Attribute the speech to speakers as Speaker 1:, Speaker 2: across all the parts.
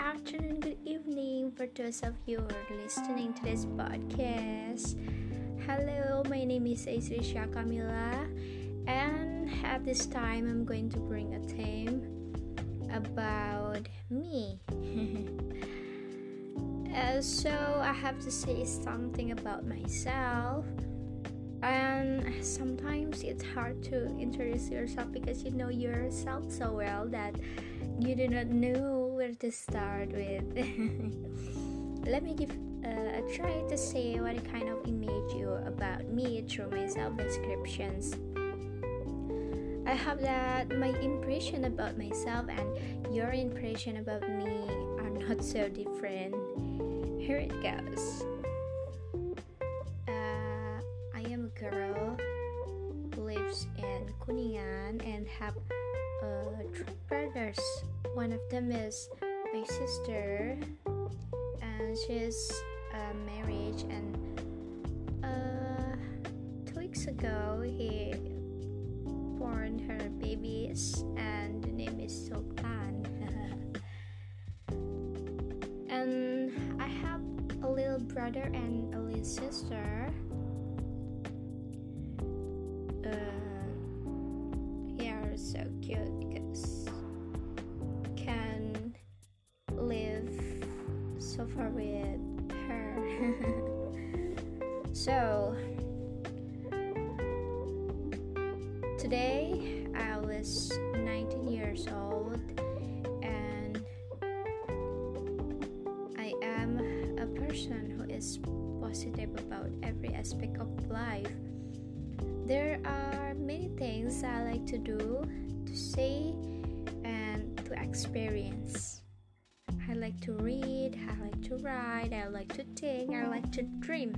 Speaker 1: afternoon, good evening for those of you who are listening to this podcast. Hello, my name is Euis Risya Kamila, and at this time, I'm going to bring a theme about me. uh, so, I have to say something about myself and sometimes it's hard to introduce yourself because you know yourself so well that you do not know where to start with let me give uh, a try to say what kind of image you about me through my self descriptions i hope that my impression about myself and your impression about me are not so different. Here it goes. Uh, I am a girl who lives in Kuningan and have uh, three brothers. One of them is my sister, and she's uh, married. And uh, two weeks ago, he born her babies, and the name is Sultan. and I have a little brother and a little sister. Person who is positive about every aspect of life. There are many things I like to do, to say, and to experience. I like to read, I like to write, I like to think, I like to dream.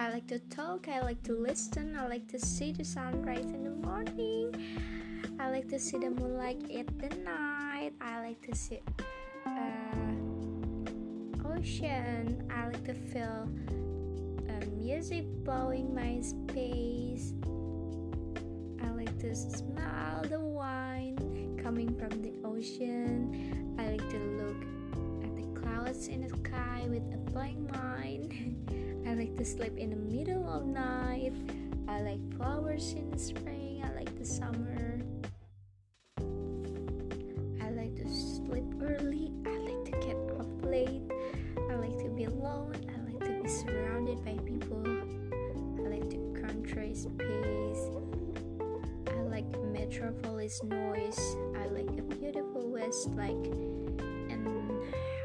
Speaker 1: I like to talk, I like to listen, I like to see the sunrise in the morning. I like to see the moonlight at the night. I like to see uh, ocean. I like to feel uh, music blowing my space I like to smell the wine coming from the ocean. I like to look at the clouds in the sky with a blank mind. I like to sleep in the middle of night. I like flowers in the spring. I like the summer. I like to sleep early. Surrounded by people. I like to contrast pace I like metropolis noise. I like a beautiful west like and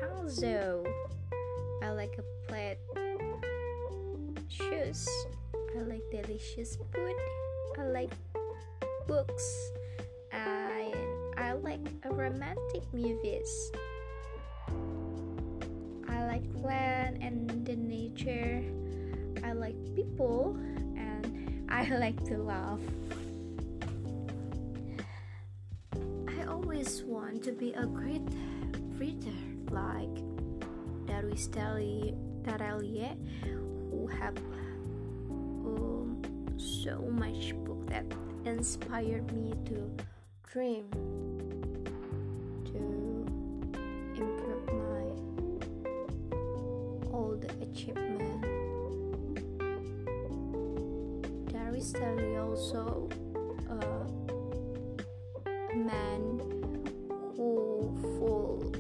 Speaker 1: Hangzhou. I like a plaid shoes. I like delicious food. I like books. I I like romantic movies. I like land and the. I like people and I like to laugh. I always want to be a great reader like Darwis Tere Liye who have um, so much book that inspired me to dream to improve my old achievement Tere Liye also uh, a man who full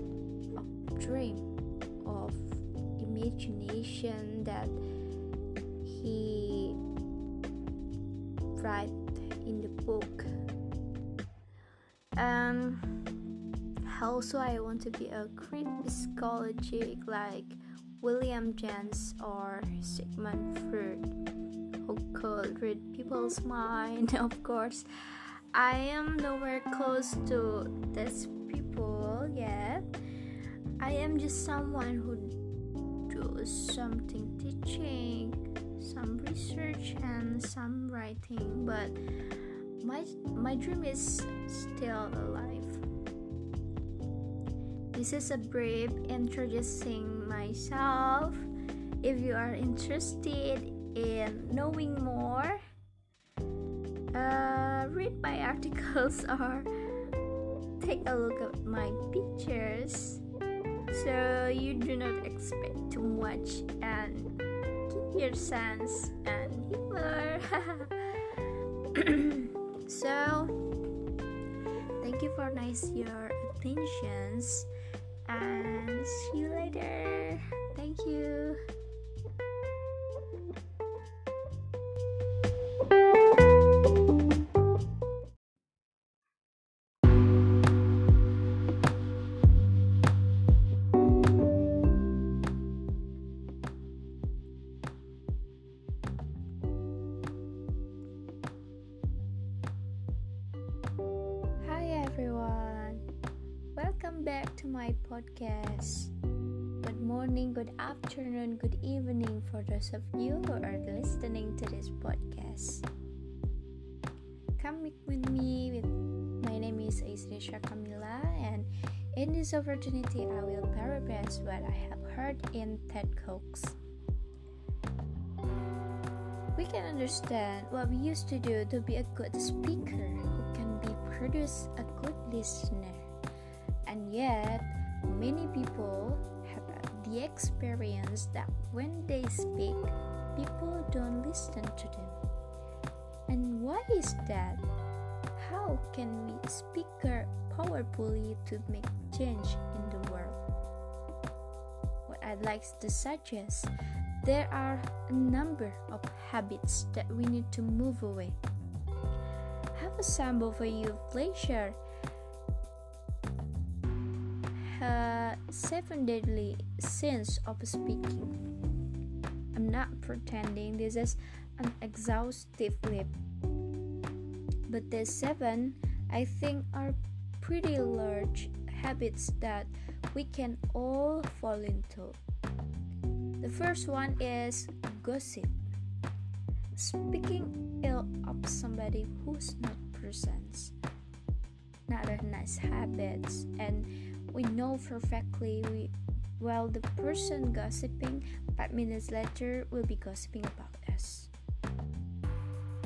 Speaker 1: of dream of imagination that he write in the book. And also I want to be a great psychologist like William James or Sigmund Freud who could read people's mind of course I am nowhere close to these people yet. I am just someone who does something teaching, some research and some writing, but my my dream is still alive. This is a brief introducing myself. If you are interested in knowing more, uh, read my articles or take a look at my pictures so you do not expect too much and keep your sense and humor. so thank you for nice your attentions and see you later. Thank you. Welcome back to my podcast. Good morning, good afternoon, good evening for those of you who are listening to this podcast. Come with me with my name is Euis Risya Kamila and in this opportunity I will paraphrase what I have heard in TED Talks. We can understand what we used to do to be a good speaker who can be produce a good listener. And yet, many people have the experience that when they speak, people don't listen to them. And why is that? How can we speak powerfully to make change in the world? What I'd like to suggest there are a number of habits that we need to move away have a sample for you pleasure. Uh, seven deadly sins of speaking. I'm not pretending this is an exhaustive list, but the seven I think are pretty large habits that we can all fall into. The first one is gossip. Speaking ill of somebody who's not present, not a nice habit and we know perfectly we while the person gossiping five minutes later will be gossiping about us.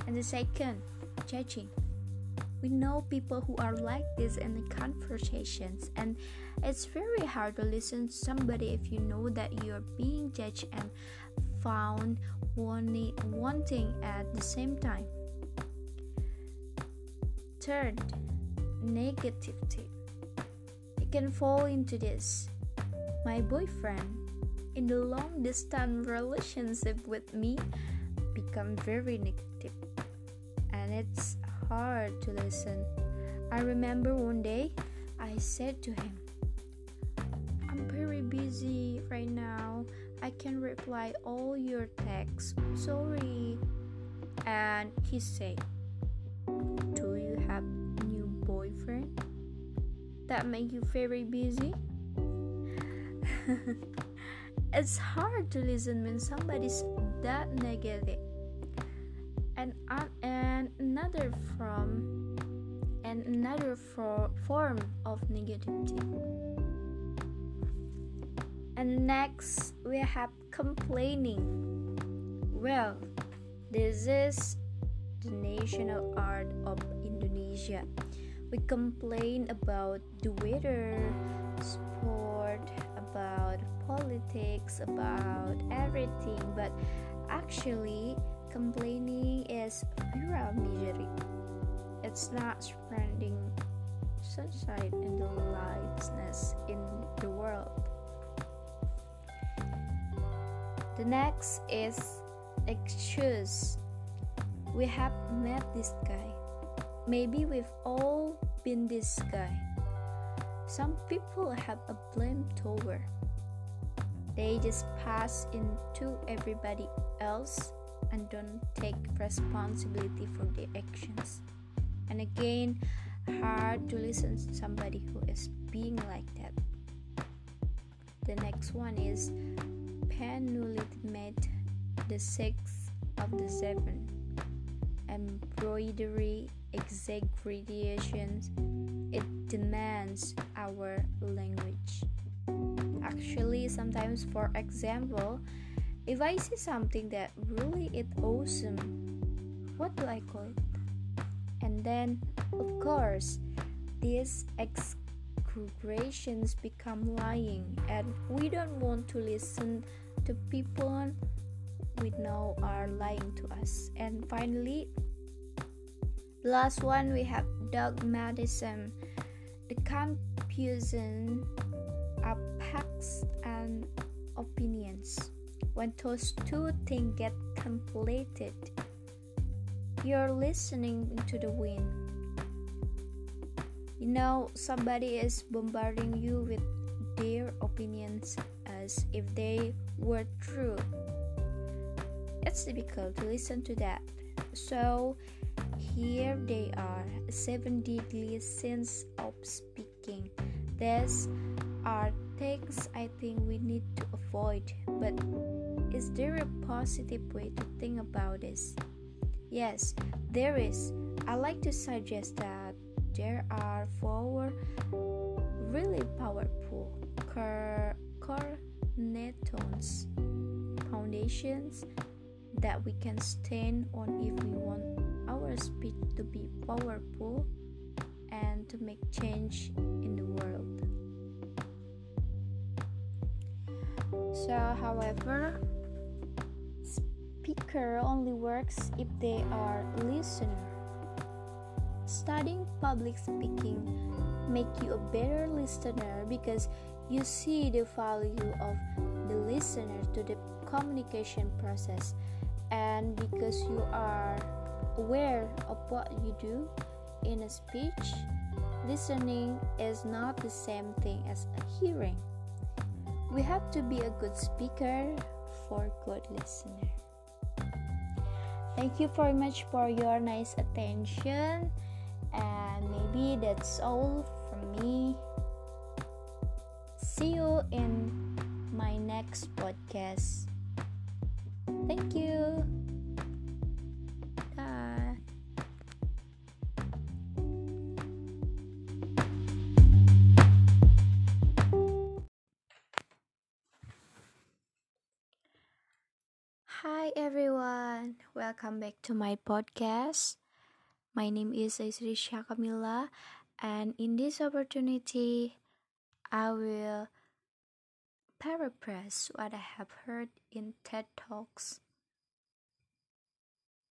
Speaker 1: And the second, judging. We know people who are like this in the conversations, and it's very hard to listen to somebody if you know that you're being judged and found wanting at the same time. Third, negativity. Can fall into this. My boyfriend, in the long distance relationship with me, become very negative, and it's hard to listen. I remember one day I said to him, I'm very busy right now. I can reply all your texts. Sorry. And he said, Do you have new boyfriend that make you very busy? it's hard to listen when somebody's that negative. And uh, and another from and another for, form of negativity and next, we have complaining. Well, this is the national art of Indonesia. We complain about the weather, sport, about politics, about everything, but actually, complaining is pure misery. It's not spreading sunshine and the lightness in the world. The next is excuse. We have met this guy. Maybe we've all been this guy. Some people have a blame tower. They just pass into everybody else and don't take responsibility for their actions. And again, hard to listen to somebody who is being like that. The next one is penultimate, the sixth of the seven. Embroidery exaggerations, it demands our language. Actually, sometimes, for example, if I see something that really is awesome, what do I call it? And then, of course, this microaggressions become lying, and we don't want to listen to people we know are lying to us. And finally, last one we have dogmatism, the confusion of facts and opinions. When those two things get conflated, you're listening to the wind. You know, somebody is bombarding you with their opinions as if they were true. It's difficult to listen to that. So, here they are seven sins of speaking. These are things I think we need to avoid, but is there a positive way to think about this? Yes, there is. I like to suggest that there are four really powerful core cornerstones, foundations that we can stand on if we want our speech to be powerful and to make change in the world. So, however, speaker only works if they are listener. Studying public speaking make you a better listener because you see the value of the listener to the communication process and because you are aware of what you do in a speech listening is not the same thing as hearing. We have to be a good speaker for good listener. Thank you very much for your nice attention and maybe that's all from me. See you in my next podcast thank you. Bye. Hi everyone, welcome back to my podcast. My name is Aisri Kamila, and in this opportunity, I will paraphrase what I have heard in TED Talks.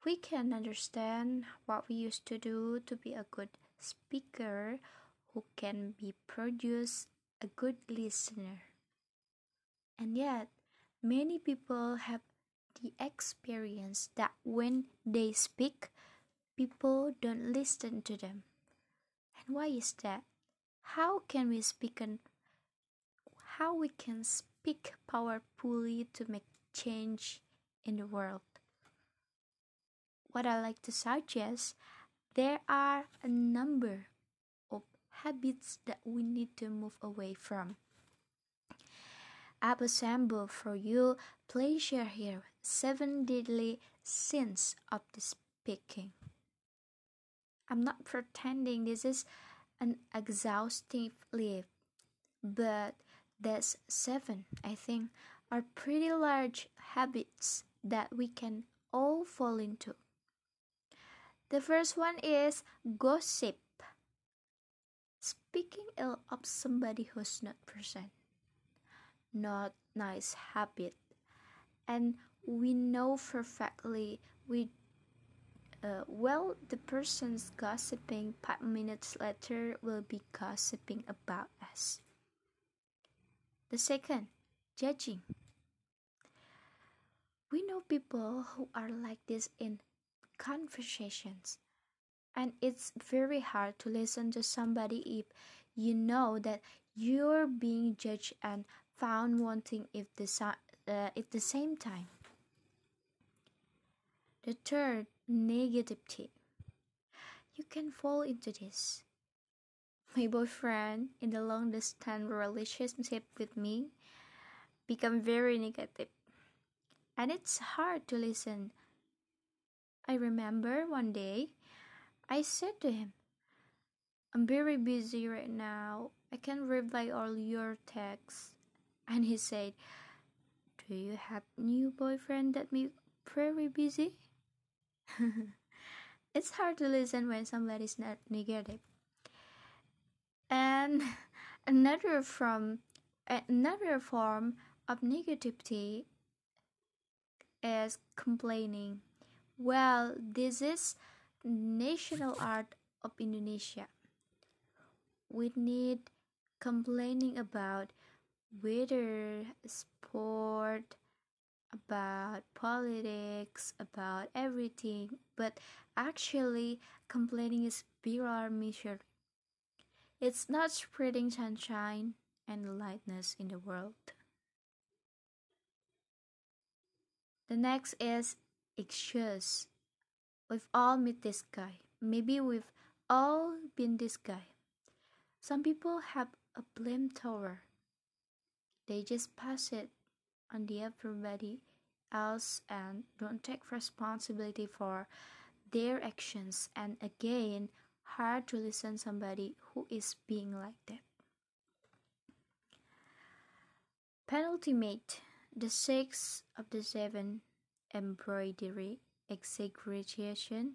Speaker 1: We can understand what we used to do to be a good speaker who can be produce a good listener. And yet, many people have the experience that when they speak, people don't listen to them. And why is that? How can we speak and how we can speak powerfully to make change in the world? What I like to suggest, there are a number of habits that we need to move away from. I've assembled for you pleasure here seven deadly sins of the speaking. I'm not pretending this is an exhaustive list, but there's seven, I think, are pretty large habits that we can all fall into. The first one is gossip. Speaking ill of somebody who's not present. Not nice habit. And we know perfectly we uh, well the person's gossiping five minutes later will be gossiping about us the second judging we know people who are like this in conversations and it's very hard to listen to somebody if you know that you're being judged and found wanting if the uh, at the same time the third, negative tip. You can fall into this. My boyfriend in the long distance relationship with me become very negative. And it's hard to listen. I remember one day I said to him, I'm very busy right now. I can't reply all your texts. And he said, Do you have new boyfriend that me very busy? it's hard to listen when somebody's not negative. And Another from another form of negativity is complaining. Well, this is national art of Indonesia. We need complaining about weather, sport, about politics, about everything, but actually complaining is our mission. It's not spreading sunshine and lightness in the world. The next is excuse. We've all met this guy. Maybe we've all been this guy. Some people have a blame tower. They just pass it on the everybody else and don't take responsibility for their actions and again hard to listen somebody who is being like that penultimate the six of the seven embroidery exaggeration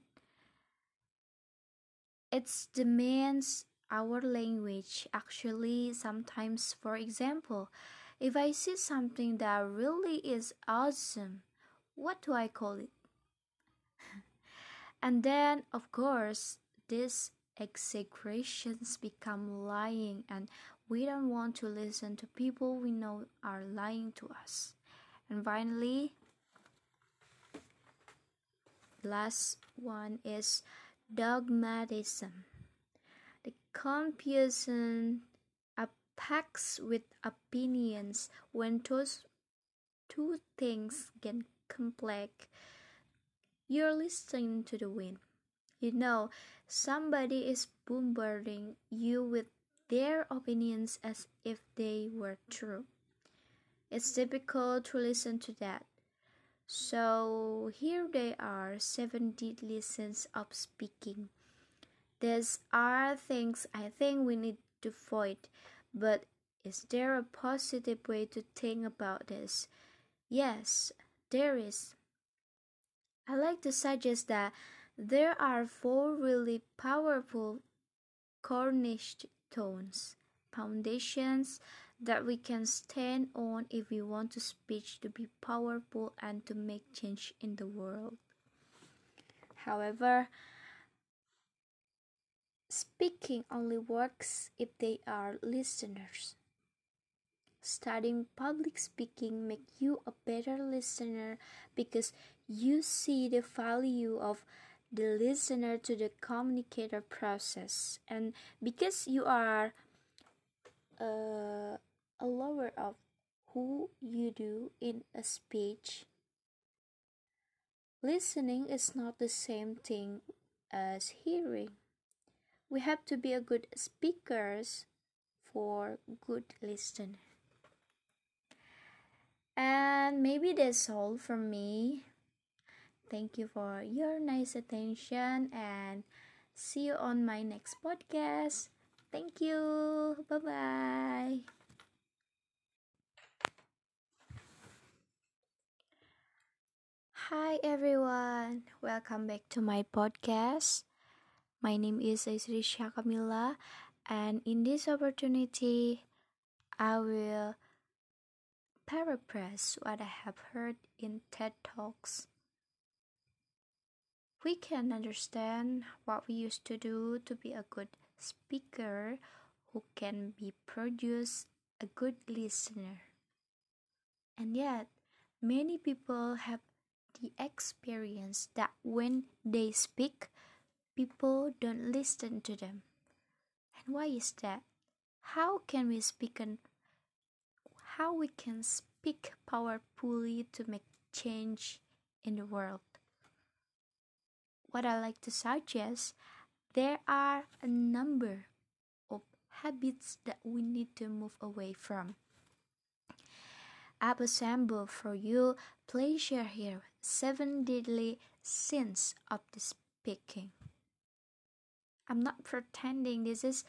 Speaker 1: it demands our language actually sometimes for example if I see something that really is awesome, what do I call it? and then, of course, these execrations become lying, and we don't want to listen to people we know are lying to us. And finally, last one is dogmatism. The confusion packs with opinions when those two things get complex you're listening to the wind you know somebody is bombarding you with their opinions as if they were true it's difficult to listen to that so here they are seven deadly sins of speaking these are things i think we need to avoid but is there a positive way to think about this? Yes, there is. I like to suggest that there are four really powerful cornerstones, foundations that we can stand on if we want to speech to be powerful and to make change in the world. However, Speaking only works if they are listeners. Studying public speaking make you a better listener because you see the value of the listener to the communicator process. And because you are uh, a lover of who you do in a speech listening is not the same thing as hearing. We have to be a good speakers for good listener. And maybe that's all from me thank you for your nice attention and see you on my next podcast thank you bye bye Hi everyone, welcome back to my podcast. My name is Euis Risya Kamila, and in this opportunity, I will paraphrase what I have heard in TED Talks. We can understand what we used to do to be a good speaker who can be produce a good listener. And yet, many people have the experience that when they speak, people don't listen to them. And why is that? How can we speak and how we can speak powerfully to make change in the world? What I like to suggest, there are a number of habits that we need to move away from. I've assembled for you pleasure here seven deadly sins of the speaking. I'm not pretending this is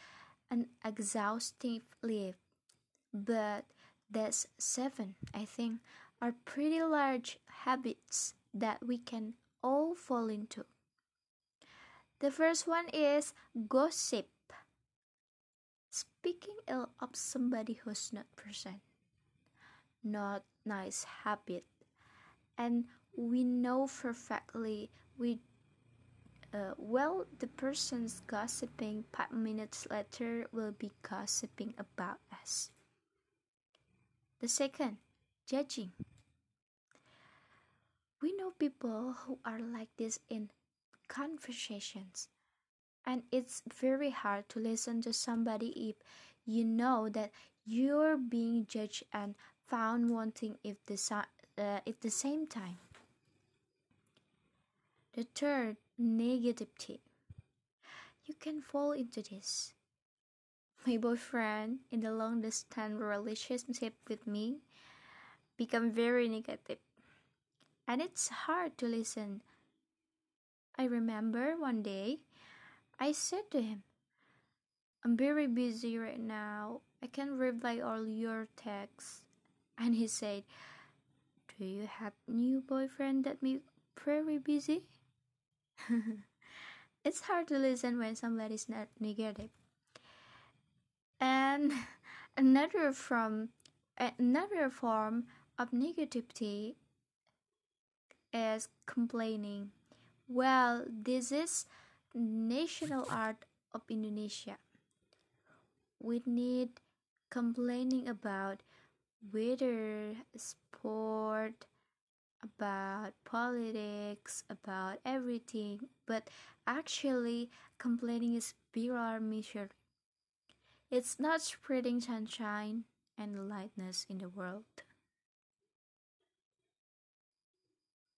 Speaker 1: an exhaustive list, but there's seven, I think, are pretty large habits that we can all fall into. The first one is gossip. speaking ill of somebody who's not present, not nice habit, and we know perfectly we uh, well the person's gossiping five minutes later will be gossiping about us the second judging we know people who are like this in conversations. And it's very hard to listen to somebody if you know that you're being judged and found wanting if the, uh, at the same time. The third negativity. you can fall into this. My boyfriend in the long distance relationship with me become very negative. And it's hard to listen i remember one day I said to him, I'm very busy right now. I can't reply all your texts. And he said, Do you have new boyfriend that be very busy? it's hard to listen when somebody's not negative. And another from another form of negativity is complaining. Well, this is national art of Indonesia. We need complaining about weather, sport, about politics, about everything, but actually complaining is our measure. It's not spreading sunshine and lightness in the world.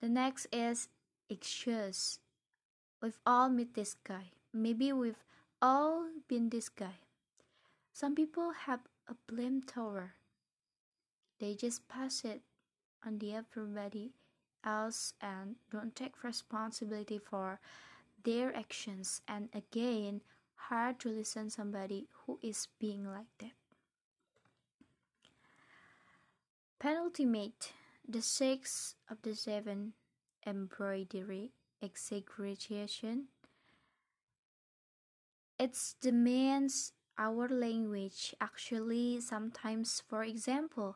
Speaker 1: The next is excuse. We've all met this guy. Maybe we've all been this guy. Some people have a blame tower. They just pass it on the everybody else and don't take responsibility for their actions and again hard to listen somebody who is being like that. Penultimate, the six of the seven embroidery exaggeration. It demands our language actually sometimes for example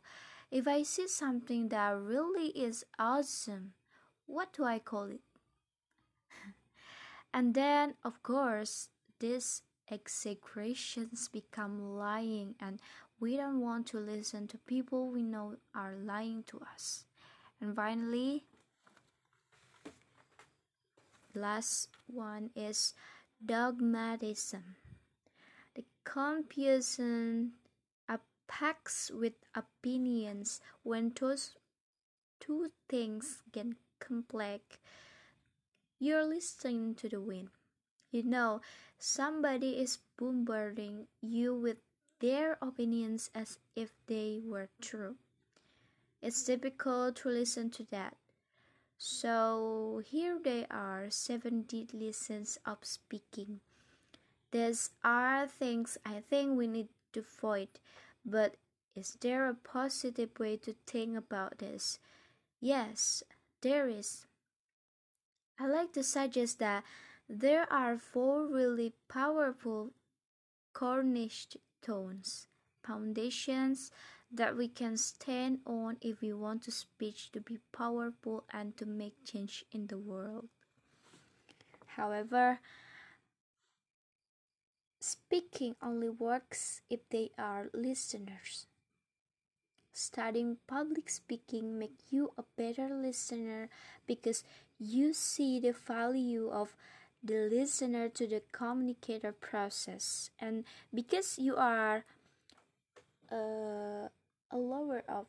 Speaker 1: if i see something that really is awesome what do i call it and then of course these execrations become lying and we don't want to listen to people we know are lying to us and finally last one is dogmatism. The confusion packs with opinions when those two things get complex. You're listening to the wind. You know, somebody is bombarding you with their opinions as if they were true. It's difficult to listen to that. So here they are seven deadly sins of speaking. These are things I think we need to avoid, but is there a positive way to think about this? Yes, there is. I like to suggest that there are four really powerful Cornish tones, foundations that we can stand on if we want to speech to be powerful and to make change in the world. However, speaking only works if they are listeners. Studying public speaking make you a better listener because you see the value of the listener to the communicator process and because you are uh, a lover of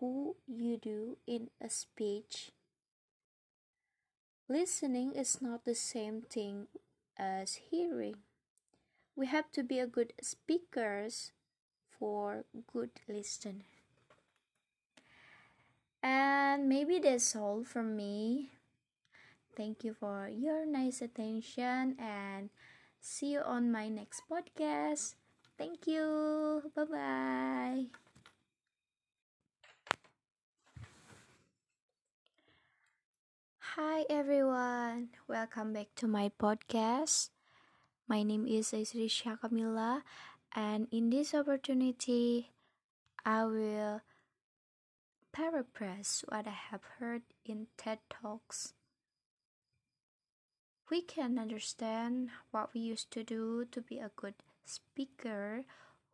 Speaker 1: who you do in a speech. Listening is not the same thing as hearing. We have to be a good speakers for good listener. And maybe that's all from me. Thank you for your nice attention and see you on my next podcast. Thank you. Bye bye. Hi everyone, welcome back to my podcast. My name is Euis Risya Kamila And in this opportunity, I will paraphrase what I have heard in TED Talks. We can understand what we used to do to be a good speaker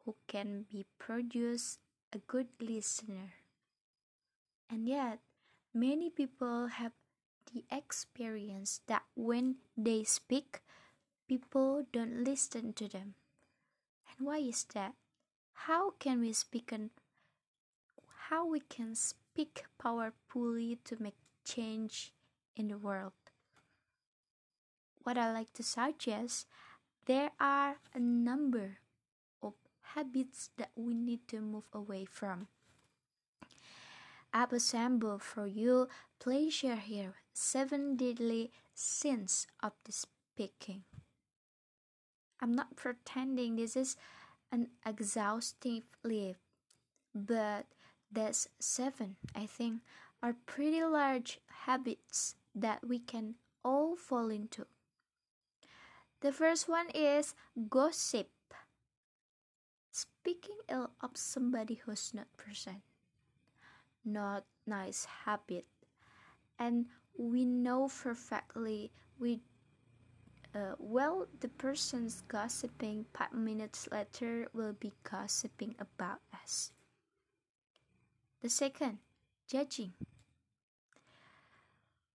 Speaker 1: who can be produce a good listener. And yet, many people have the experience that when they speak, people don't listen to them. And why is that? How can we speak and how we can speak powerfully to make change in the world? What I like to suggest, there are a number of habits that we need to move away from. I've assembled for you pleasure here seven deadly sins of the speaking. I'm not pretending this is an exhaustive list, but there's seven, I think, are pretty large habits that we can all fall into. The first one is gossip. Speaking ill of somebody who's not present not nice habit and we know perfectly. We uh, well the person's gossiping five minutes later will be gossiping about us. The second judging.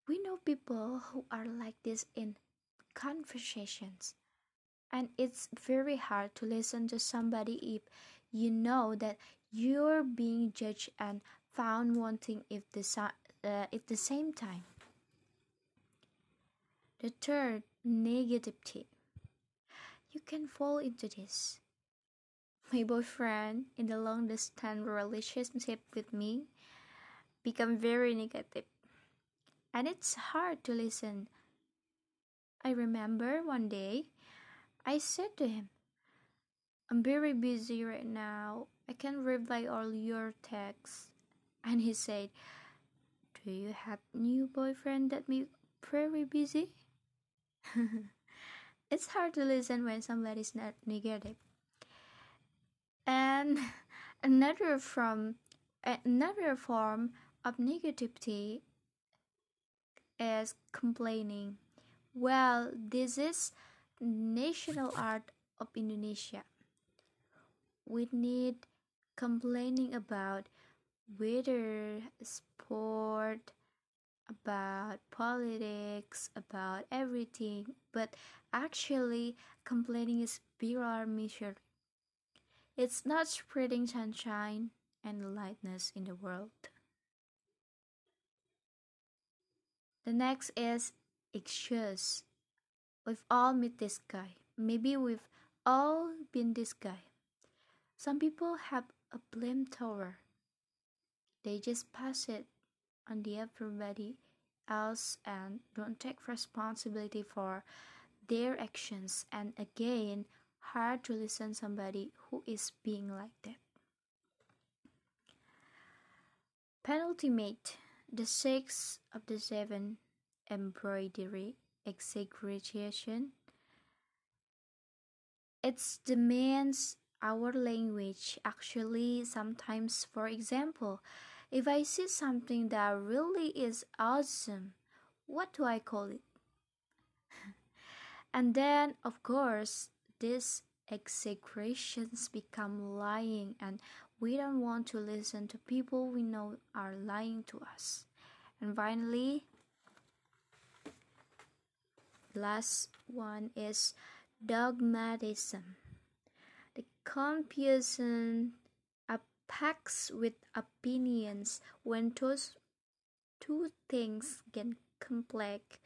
Speaker 1: We know people who are like this in conversations and it's very hard to listen to somebody if you know that you're being judged and found wanting if the, uh, at the same time. The third, negativity. You can fall into this. My boyfriend in the long distance relationship with me become very negative. And it's hard to listen. I remember one day I said to him, I'm very busy right now. I can't reply all your texts and he said, Do you have new boyfriend that me very busy? it's hard to listen when somebody's not negative. And another from another form of negativity is complaining. Well, this is national art of Indonesia. We need complaining about weather, sport, about politics, about everything, but actually complaining is our mission. It's not spreading sunshine and lightness in the world. The next is excuse. We've all met this guy. Maybe we've all been this guy. Some people have a blame tower they just pass it on the everybody else and don't take responsibility for their actions. And again hard to listen somebody who is being like that. Penalty penultimate the six of the seven embroidery exaggeration. It's demands our language. Actually sometimes for example if i see something that really is awesome what do i call it? And then of course these execrations become lying and we don't want to listen to people we know are lying to us. And finally last one is dogmatism. The confusion packs with opinions when those two things get complex.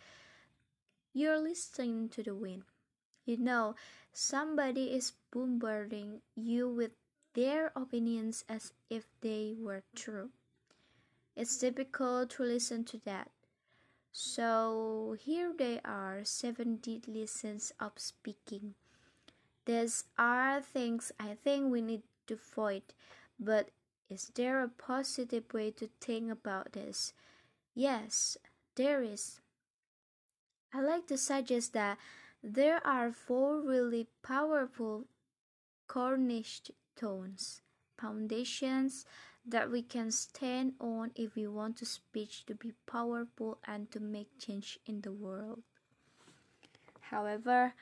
Speaker 1: You're listening to the wind. You know somebody is bombarding you with their opinions as if they were true. It's difficult to listen to that. So here they are seven deadly sins of speaking. These are things I think we need to avoid, but is there a positive way to think about this? Yes, there is. I like to suggest that there are four really powerful cornerstones, foundations that we can stand on if we want to speech to be powerful and to make change in the world. However,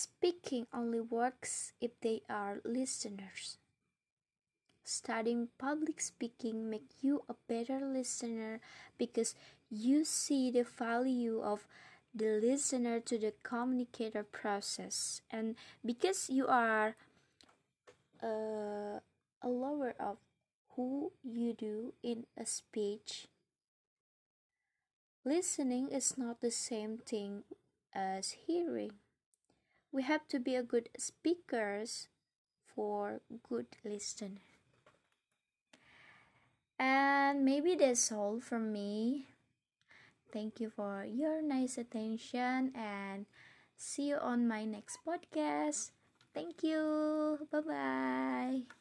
Speaker 1: speaking only works if they are listeners. Studying public speaking make you a better listener because you see the value of the listener to the communicator process and because you are uh, a lover of who you do in a speech listening is not the same thing as hearing we have to be a good speakers for good listener and maybe that's all from me Thank you for your nice attention and see you on my next podcast. Thank you. Bye bye.